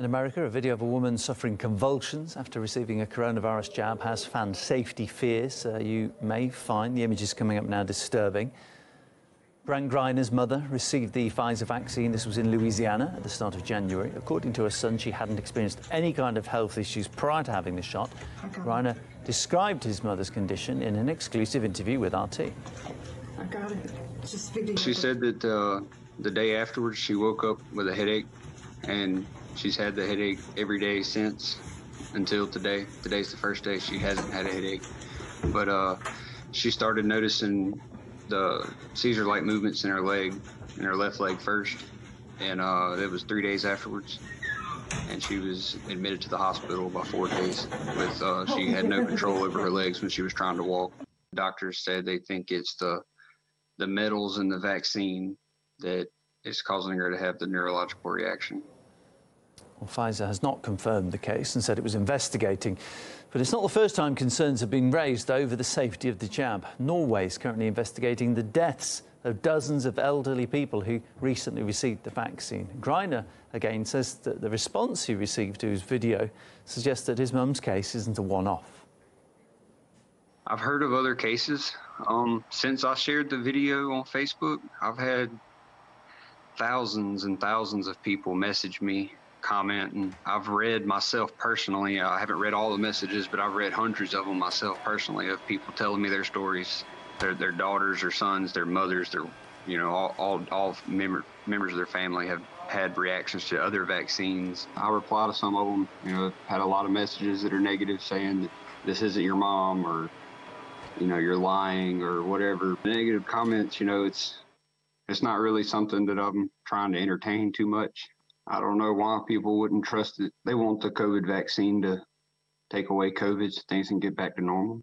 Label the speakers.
Speaker 1: In America, a video of a woman suffering convulsions after receiving a coronavirus jab has fanned safety fears. Uh, you may find the images coming up now disturbing. Brent Griner's mother received the Pfizer vaccine. This was in Louisiana at the start of January. According to her son, she hadn't experienced any kind of health issues prior to having the shot. Griner described his mother's condition in an exclusive interview with RT.
Speaker 2: I got it. Just video.
Speaker 3: She said that uh, the day afterwards she woke up with a headache, and she's had the headache every day since until today. Today's the first day she hasn't had a headache, but uh, she started noticing the seizure-like movements in her leg, in her left leg first, and uh, it was three days afterwards. And she was admitted to the hospital about four days. With uh, she had no control over her legs when she was trying to walk. Doctors said they think it's the the metals in the vaccine that is causing her to have the neurological reaction.
Speaker 1: Well, Pfizer has not confirmed the case and said it was investigating. But it's not the first time concerns have been raised over the safety of the jab. Norway is currently investigating the deaths of dozens of elderly people who recently received the vaccine. Griner again says that the response he received to his video suggests that his mum's case isn't a one off.
Speaker 3: I've heard of other cases. Um, since I shared the video on Facebook, I've had thousands and thousands of people message me, comment, and I've read myself personally. I haven't read all the messages, but I've read hundreds of them myself personally of people telling me their stories, their their daughters or sons, their mothers, their you know all all, all member, members of their family have had reactions to other vaccines. I reply to some of them. You know, had a lot of messages that are negative, saying that this isn't your mom or you know you're lying or whatever. Negative comments. You know, it's it's not really something that I'm trying to entertain too much. I don't know why people wouldn't trust it. They want the COVID vaccine to take away COVID so things can get back to normal.